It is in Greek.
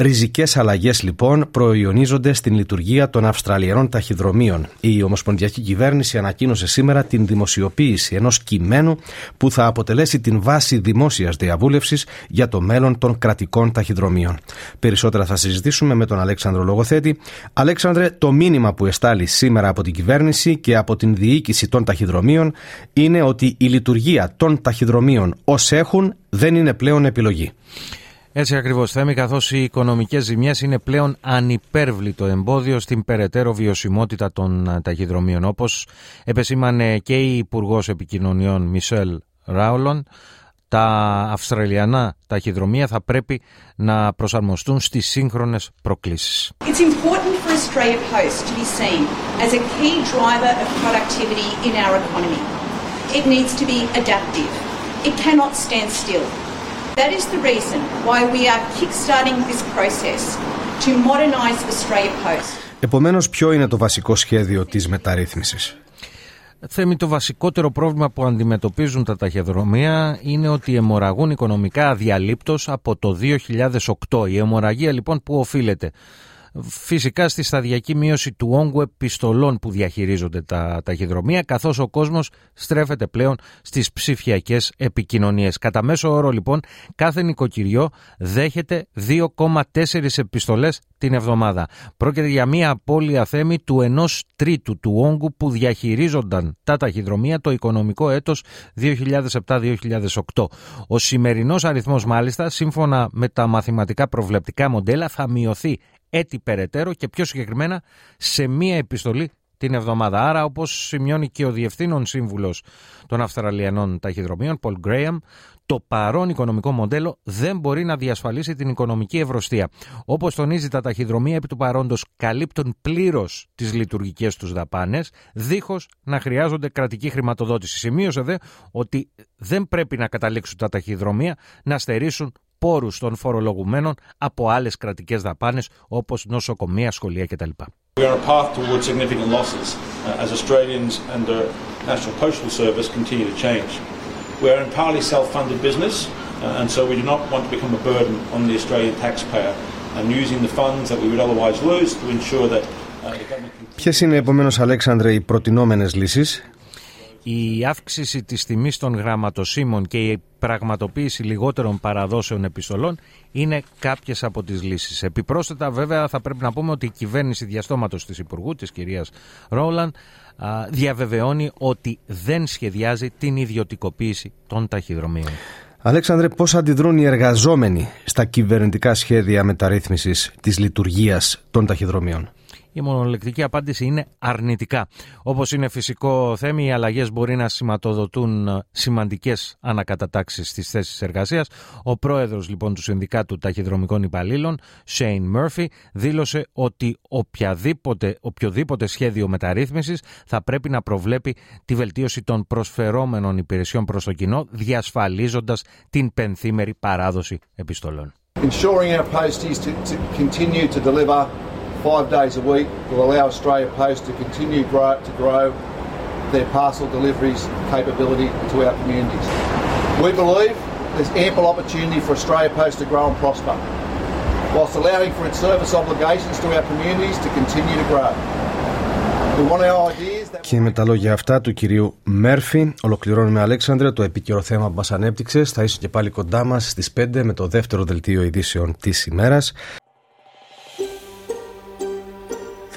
Ριζικές αλλαγές λοιπόν προϊονίζονται στην λειτουργία των Αυστραλιανών ταχυδρομείων. Η Ομοσπονδιακή Κυβέρνηση ανακοίνωσε σήμερα την δημοσιοποίηση ενός κειμένου που θα αποτελέσει την βάση δημόσιας διαβούλευσης για το μέλλον των κρατικών ταχυδρομείων. Περισσότερα θα συζητήσουμε με τον Αλέξανδρο Λογοθέτη. Αλέξανδρε, το μήνυμα που εστάλει σήμερα από την κυβέρνηση και από την διοίκηση των ταχυδρομείων είναι ότι η λειτουργία των ταχυδρομείων ως έχουν δεν είναι πλέον επιλογή. Έτσι ακριβώς θέμη, καθώς οι οικονομικές ζημιές είναι πλέον ανυπέρβλητο εμπόδιο στην περαιτέρω βιωσιμότητα των ε, ταχυδρομείων. Όπως επεσήμανε και η Υπουργός Επικοινωνιών Μισελ Ράουλον, τα Αυστραλιανά ταχυδρομεία θα πρέπει να προσαρμοστούν στις σύγχρονες προκλήσεις. It's important for Australia Post to be seen as a key driver of productivity in our economy. It needs to be adaptive. It cannot stand still. That is the reason why we are kickstarting this process to modernise Australia Post. Επομένως, ποιο είναι το βασικό σχέδιο της μεταρρύθμισης; Θέμη, το βασικότερο πρόβλημα που αντιμετωπίζουν τα ταχυδρομεία είναι ότι αιμορραγούν οικονομικά αδιαλείπτως από το 2008. Η αιμορραγία λοιπόν που οφείλεται Φυσικά στη σταδιακή μείωση του όγκου επιστολών που διαχειρίζονται τα ταχυδρομεία, καθώς ο κόσμος στρέφεται πλέον στις ψηφιακές επικοινωνίες. Κατά μέσο όρο λοιπόν κάθε νοικοκυριό δέχεται 2,4 επιστολές την εβδομάδα. Πρόκειται για μια απώλεια θέμη του ενός τρίτου του όγκου που διαχειρίζονταν τα ταχυδρομεία το οικονομικό έτος 2007-2008. Ο σημερινός αριθμός μάλιστα σύμφωνα με τα μαθηματικά προβλεπτικά μοντέλα θα μειωθεί έτη περαιτέρω και πιο συγκεκριμένα σε μία επιστολή την εβδομάδα. Άρα, όπως σημειώνει και ο Διευθύνων Σύμβουλος των Αυστραλιανών Ταχυδρομείων, Paul Graham, το παρόν οικονομικό μοντέλο δεν μπορεί να διασφαλίσει την οικονομική ευρωστία. Όπως τονίζει, τα ταχυδρομεία επί του παρόντος καλύπτουν πλήρως τις λειτουργικές τους δαπάνες, δίχως να χρειάζονται κρατική χρηματοδότηση. Σημείωσε δε ότι δεν πρέπει να καταλήξουν τα ταχυδρομεία να στερήσουν πόρους των φορολογουμένων από άλλες κρατικές δαπάνες όπως νοσοκομεία, σχολεία κτλ. We are on a path towards significant losses uh, as Australians and the National Postal Service continue to change. We are entirely self-funded business uh, and so we do not want to become a burden on the Australian taxpayer and using the funds that we would otherwise lose to ensure that Ποιες είναι επομένως Αλέξανδρε οι προτινόμενες λύσεις η αύξηση της τιμής των γραμματοσύμων και η πραγματοποίηση λιγότερων παραδόσεων επιστολών είναι κάποιες από τις λύσεις. Επιπρόσθετα βέβαια θα πρέπει να πούμε ότι η κυβέρνηση διαστόματος της Υπουργού, της κυρίας Ρόλαν, διαβεβαιώνει ότι δεν σχεδιάζει την ιδιωτικοποίηση των ταχυδρομείων. Αλέξανδρε, πώς αντιδρούν οι εργαζόμενοι στα κυβερνητικά σχέδια μεταρρύθμισης της λειτουργίας των ταχυδρομείων; Η μονολεκτική απάντηση είναι αρνητικά. Όπως είναι φυσικό θέμα, οι αλλαγές μπορεί να σηματοδοτούν ε, σημαντικές ανακατατάξεις στις θέσεις εργασίας. Ο πρόεδρος λοιπόν του Συνδικάτου Ταχυδρομικών Υπαλλήλων, Shane Murphy, δήλωσε ότι οποιαδήποτε, οποιοδήποτε σχέδιο μεταρρύθμισης θα πρέπει να προβλέπει τη βελτίωση των προσφερόμενων υπηρεσιών προς το κοινό, διασφαλίζοντας την πενθήμερη παράδοση επιστολών. Ensuring our to, to continue to deliver five days a week will allow Australia Post to continue grow, to grow their parcel deliveries capability to our communities. We believe there's ample opportunity for Australia Post to grow and prosper, whilst allowing for its service obligations to our communities to continue to grow. Και με τα λόγια αυτά του κυρίου Μέρφυ, ολοκληρώνουμε Αλέξανδρε το επίκαιρο θέμα που μα ανέπτυξε. Θα είσαι και πάλι κοντά μα στι 5 με το δεύτερο δελτίο ειδήσεων τη ημέρα.